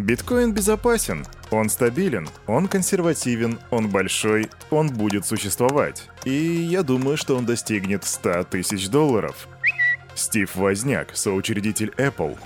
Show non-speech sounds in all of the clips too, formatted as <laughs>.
Биткоин безопасен, он стабилен, он консервативен, он большой, он будет существовать. И я думаю, что он достигнет 100 тысяч долларов. Стив Возняк, соучредитель Apple.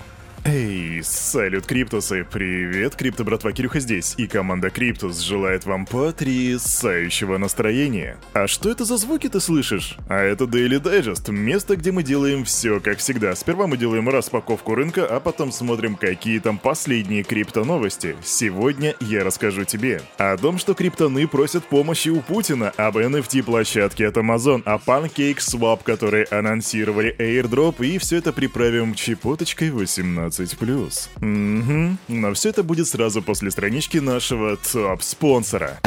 Эй, салют, Криптусы! Привет, Крипто братва Кирюха здесь, и команда Криптус желает вам потрясающего настроения. А что это за звуки ты слышишь? А это Daily Digest, место, где мы делаем все как всегда. Сперва мы делаем распаковку рынка, а потом смотрим, какие там последние крипто-новости. Сегодня я расскажу тебе о том, что криптоны просят помощи у Путина, об NFT-площадке от Amazon, о PancakeSwap, которые анонсировали airdrop, и все это приправим чепоточкой 18 15+. Угу. Но все это будет сразу после странички нашего топ-спонсора.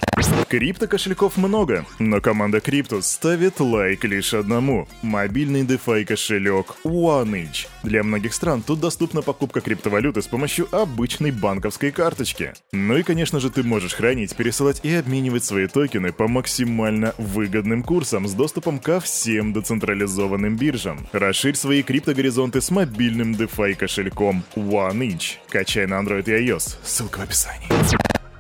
Крипто-кошельков много, но команда Криптус ставит лайк лишь одному – мобильный DeFi кошелек OneInch. Для многих стран тут доступна покупка криптовалюты с помощью обычной банковской карточки. Ну и, конечно же, ты можешь хранить, пересылать и обменивать свои токены по максимально выгодным курсам с доступом ко всем децентрализованным биржам. Расширь свои криптогоризонты с мобильным DeFi кошельком OneInch. Качай на Android и iOS. Ссылка в описании.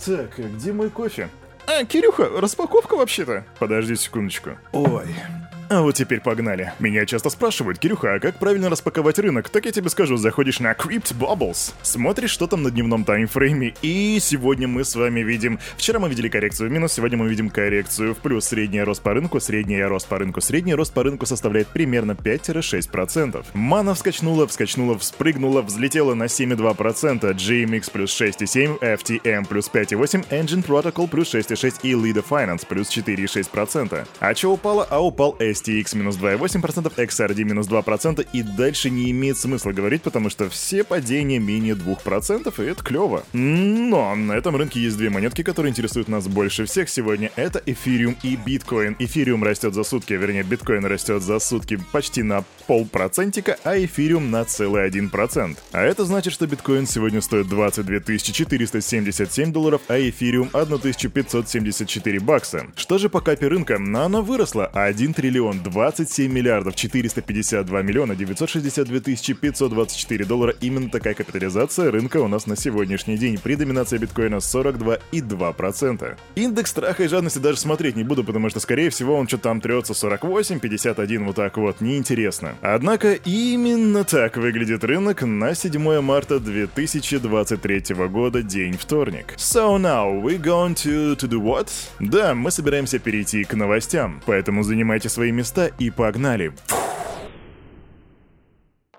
Так, где мой кофе? А, Кирюха, распаковка вообще-то. Подожди секундочку. Ой, а вот теперь погнали. Меня часто спрашивают, Кирюха, а как правильно распаковать рынок? Так я тебе скажу, заходишь на Crypt Bubbles, смотришь, что там на дневном таймфрейме, и сегодня мы с вами видим... Вчера мы видели коррекцию в минус, сегодня мы видим коррекцию в плюс. Средний рост по рынку, средний рост по рынку, средний рост по рынку составляет примерно 5-6%. Мана вскочнула, вскочнула, вспрыгнула, взлетела на 7,2%, GMX плюс 6,7, FTM плюс 5,8, Engine Protocol плюс 6,6 и Lida Finance плюс 4,6%. А что упало? А упал STX минус 2,8%, XRD минус 2%, и дальше не имеет смысла говорить, потому что все падения менее 2%, и это клево. Но на этом рынке есть две монетки, которые интересуют нас больше всех сегодня. Это эфириум и биткоин. Эфириум растет за сутки, вернее биткоин растет за сутки почти на полпроцентика, а эфириум на целый 1%. А это значит, что биткоин сегодня стоит 22 477 долларов, а эфириум 1574 бакса. Что же по капе рынка? Оно выросло 1 триллион триллион 27 миллиардов 452 миллиона 962 тысячи 524 доллара. Именно такая капитализация рынка у нас на сегодняшний день при доминации биткоина 42,2%. Индекс страха и жадности даже смотреть не буду, потому что, скорее всего, он что-то там трется 48, 51, вот так вот, неинтересно. Однако именно так выглядит рынок на 7 марта 2023 года, день вторник. So now, we going to, to do what? Да, мы собираемся перейти к новостям, поэтому занимайте свои места и погнали.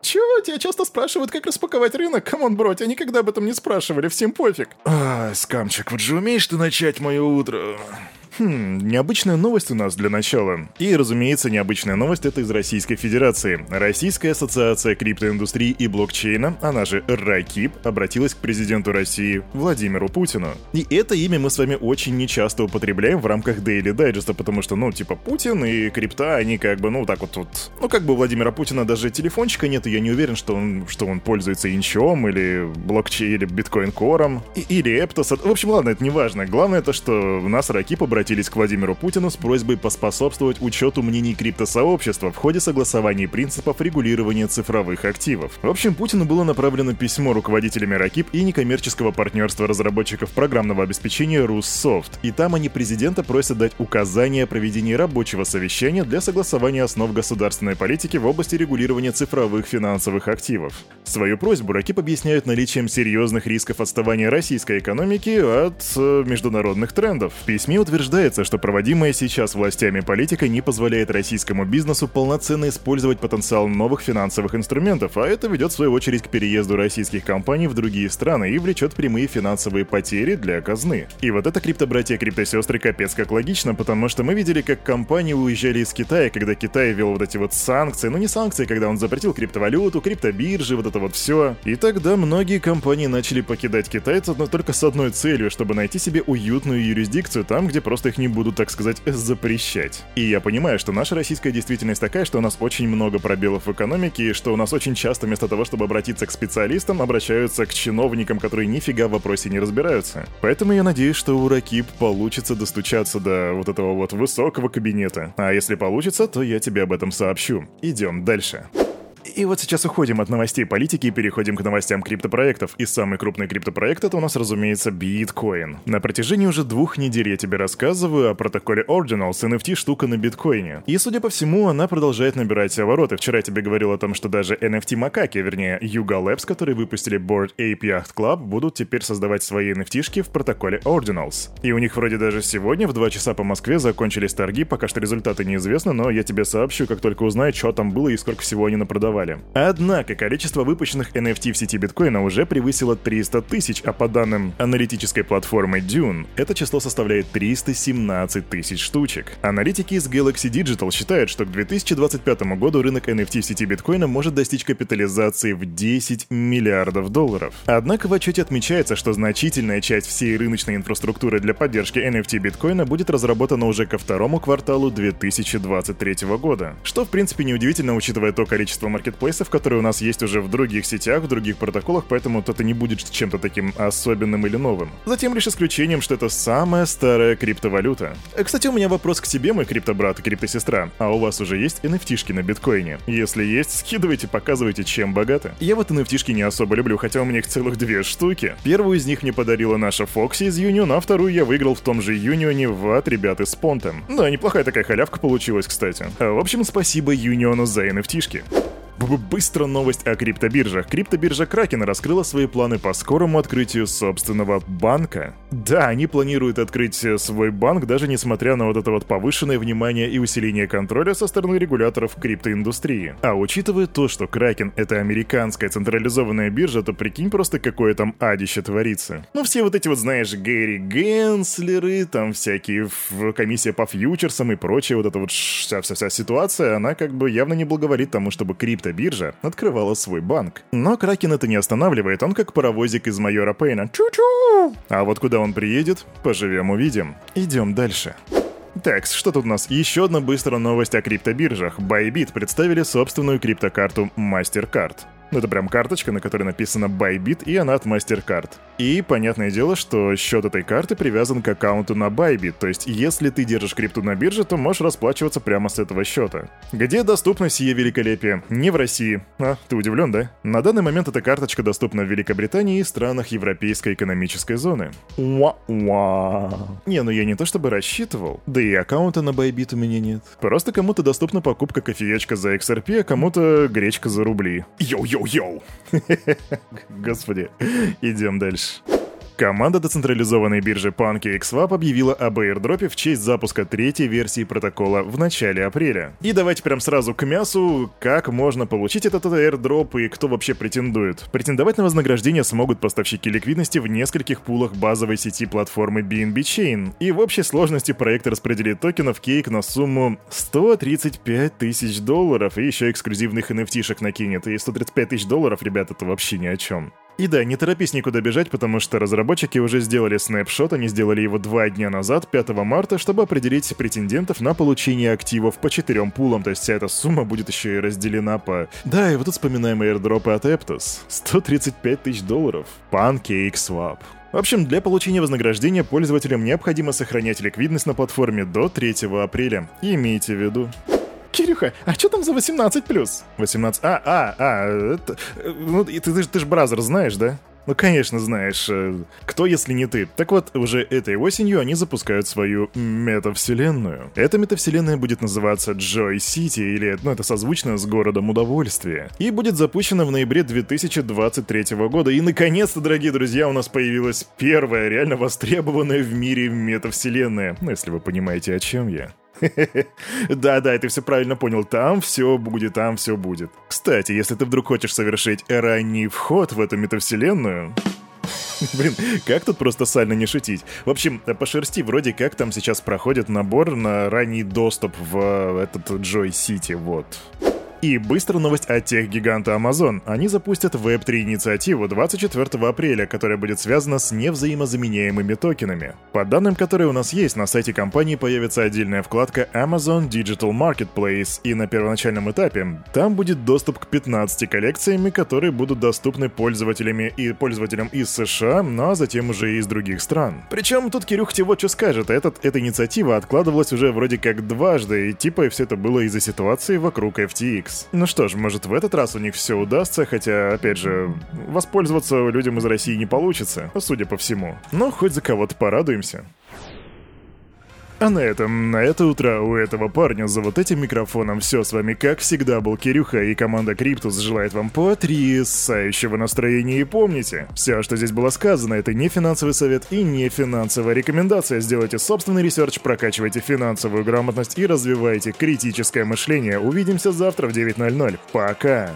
Чё? Тебя часто спрашивают, как распаковать рынок? Come on, bro, тебя никогда об этом не спрашивали, всем пофиг. А, скамчик, вот же умеешь ты начать мое утро? Хм, необычная новость у нас для начала. И, разумеется, необычная новость это из Российской Федерации. Российская ассоциация криптоиндустрии и блокчейна, она же РАКИП, обратилась к президенту России Владимиру Путину. И это имя мы с вами очень нечасто употребляем в рамках Daily Digest, потому что, ну, типа, Путин и крипта, они как бы, ну, так вот, вот ну, как бы у Владимира Путина даже телефончика нет, и я не уверен, что он, что он пользуется инчом или блокчейн, или биткоин-кором, или Эптос. В общем, ладно, это не важно. Главное то, что у нас РАКИП обратился обратились к Владимиру Путину с просьбой поспособствовать учету мнений криптосообщества в ходе согласования принципов регулирования цифровых активов. В общем, Путину было направлено письмо руководителями Ракип и некоммерческого партнерства разработчиков программного обеспечения Руссофт, и там они президента просят дать указания о проведении рабочего совещания для согласования основ государственной политики в области регулирования цифровых финансовых активов. Свою просьбу Ракип объясняют наличием серьезных рисков отставания российской экономики от э, международных трендов. В письме утверждается, утверждается, что проводимая сейчас властями политика не позволяет российскому бизнесу полноценно использовать потенциал новых финансовых инструментов, а это ведет в свою очередь к переезду российских компаний в другие страны и влечет прямые финансовые потери для казны. И вот это криптобратья криптосестры капец как логично, потому что мы видели, как компании уезжали из Китая, когда Китай ввел вот эти вот санкции, ну не санкции, когда он запретил криптовалюту, криптобиржи, вот это вот все. И тогда многие компании начали покидать Китай, но только с одной целью, чтобы найти себе уютную юрисдикцию там, где просто их не будут, так сказать, запрещать. И я понимаю, что наша российская действительность такая, что у нас очень много пробелов в экономике, и что у нас очень часто вместо того, чтобы обратиться к специалистам, обращаются к чиновникам, которые нифига в вопросе не разбираются. Поэтому я надеюсь, что у Ракип получится достучаться до вот этого вот высокого кабинета. А если получится, то я тебе об этом сообщу. Идем дальше. И вот сейчас уходим от новостей политики и переходим к новостям криптопроектов. И самый крупный криптопроект это у нас, разумеется, биткоин. На протяжении уже двух недель я тебе рассказываю о протоколе Ordinals, NFT-штука на биткоине. И, судя по всему, она продолжает набирать обороты. Вчера я тебе говорил о том, что даже NFT-макаки, вернее, Yuga Labs, которые выпустили Board Ape Yacht Club, будут теперь создавать свои NFT-шки в протоколе Ordinals. И у них вроде даже сегодня в 2 часа по Москве закончились торги, пока что результаты неизвестны, но я тебе сообщу, как только узнаю, что там было и сколько всего они напродавали далее. Однако количество выпущенных NFT в сети биткоина уже превысило 300 тысяч, а по данным аналитической платформы Dune, это число составляет 317 тысяч штучек. Аналитики из Galaxy Digital считают, что к 2025 году рынок NFT в сети биткоина может достичь капитализации в 10 миллиардов долларов. Однако в отчете отмечается, что значительная часть всей рыночной инфраструктуры для поддержки NFT биткоина будет разработана уже ко второму кварталу 2023 года, что в принципе неудивительно, учитывая то количество маркетплейсов, маркетплейсов, которые у нас есть уже в других сетях, в других протоколах, поэтому это не будет чем-то таким особенным или новым. Затем лишь исключением, что это самая старая криптовалюта. Э, кстати, у меня вопрос к тебе, мой криптобрат и криптосестра. А у вас уже есть nft на биткоине? Если есть, скидывайте, показывайте, чем богаты. Я вот nft не особо люблю, хотя у меня их целых две штуки. Первую из них мне подарила наша Фокси из Union, а вторую я выиграл в том же Юнионе в от ребят из Понтем. Да, неплохая такая халявка получилась, кстати. А, в общем, спасибо Юниону за nft -шки. Быстро новость о криптобиржах. Криптобиржа Кракен раскрыла свои планы по скорому открытию собственного банка. Да, они планируют открыть свой банк, даже несмотря на вот это вот повышенное внимание и усиление контроля со стороны регуляторов криптоиндустрии. А учитывая то, что Кракен — это американская централизованная биржа, то прикинь просто, какое там адище творится. Ну, все вот эти вот, знаешь, Гэри Генслеры, там всякие комиссия по фьючерсам и прочее, вот эта вот вся-вся-вся ситуация, она как бы явно не благоволит тому, чтобы крипто криптобиржа открывала свой банк. Но Кракен это не останавливает, он как паровозик из майора Пейна. Чу-чу! А вот куда он приедет, поживем увидим. Идем дальше. Так, что тут у нас? Еще одна быстрая новость о криптобиржах. Bybit представили собственную криптокарту MasterCard. Ну, это прям карточка, на которой написано Bybit, и она от MasterCard. И понятное дело, что счет этой карты привязан к аккаунту на Bybit, то есть если ты держишь крипту на бирже, то можешь расплачиваться прямо с этого счета. Где доступно сие великолепие? Не в России. А, ты удивлен, да? На данный момент эта карточка доступна в Великобритании и странах Европейской экономической зоны. Уа-уа. Не, ну я не то чтобы рассчитывал, да и аккаунта на Bybit у меня нет. Просто кому-то доступна покупка кофеечка за XRP, а кому-то гречка за рубли. Йоу-йоу! Йоу-йоу! <laughs> Господи, идем дальше. Команда децентрализованной биржи PancakeSwap объявила об airdropе в честь запуска третьей версии протокола в начале апреля. И давайте прям сразу к мясу, как можно получить этот airdrop и кто вообще претендует. Претендовать на вознаграждение смогут поставщики ликвидности в нескольких пулах базовой сети платформы BNB Chain. И в общей сложности проект распределит токенов Cake на сумму 135 тысяч долларов и еще эксклюзивных NFT-шек накинет. И 135 тысяч долларов, ребят, это вообще ни о чем. И да, не торопись никуда бежать, потому что разработчики уже сделали снапшот, они сделали его два дня назад, 5 марта, чтобы определить претендентов на получение активов по четырем пулам, то есть вся эта сумма будет еще и разделена по... Да, и вот тут вспоминаем airdropы от Aptos. 135 тысяч долларов. PancakeSwap. В общем, для получения вознаграждения пользователям необходимо сохранять ликвидность на платформе до 3 апреля. И имейте в виду. Кирюха, а что там за 18 плюс? 18. А, а, а, это, ну ты, ты, ты же бразер знаешь, да? Ну, конечно, знаешь, э, кто, если не ты. Так вот, уже этой осенью они запускают свою метавселенную. Эта метавселенная будет называться Joy City, или, ну, это созвучно с городом удовольствия. И будет запущена в ноябре 2023 года. И, наконец-то, дорогие друзья, у нас появилась первая реально востребованная в мире метавселенная. Ну, если вы понимаете, о чем я. <laughs> Да-да, ты все правильно понял. Там все будет, там все будет. Кстати, если ты вдруг хочешь совершить ранний вход в эту метавселенную... <laughs> Блин, как тут просто сально не шутить? В общем, по шерсти вроде как там сейчас проходит набор на ранний доступ в этот Joy City, вот. И быстрая новость от тех гиганта Amazon. Они запустят Web3 инициативу 24 апреля, которая будет связана с невзаимозаменяемыми токенами. По данным, которые у нас есть, на сайте компании появится отдельная вкладка Amazon Digital Marketplace, и на первоначальном этапе там будет доступ к 15 коллекциями, которые будут доступны пользователями и пользователям из США, ну а затем уже и из других стран. Причем тут Кирюх тебе вот что скажет, этот, эта инициатива откладывалась уже вроде как дважды, и типа все это было из-за ситуации вокруг FTX. FTX. Ну что ж, может в этот раз у них все удастся, хотя, опять же, воспользоваться людям из России не получится, судя по всему. Но хоть за кого-то порадуемся. А на этом, на это утро у этого парня за вот этим микрофоном все с вами как всегда был Кирюха и команда Криптус желает вам потрясающего настроения и помните, все, что здесь было сказано, это не финансовый совет и не финансовая рекомендация. Сделайте собственный research, прокачивайте финансовую грамотность и развивайте критическое мышление. Увидимся завтра в 9.00. Пока!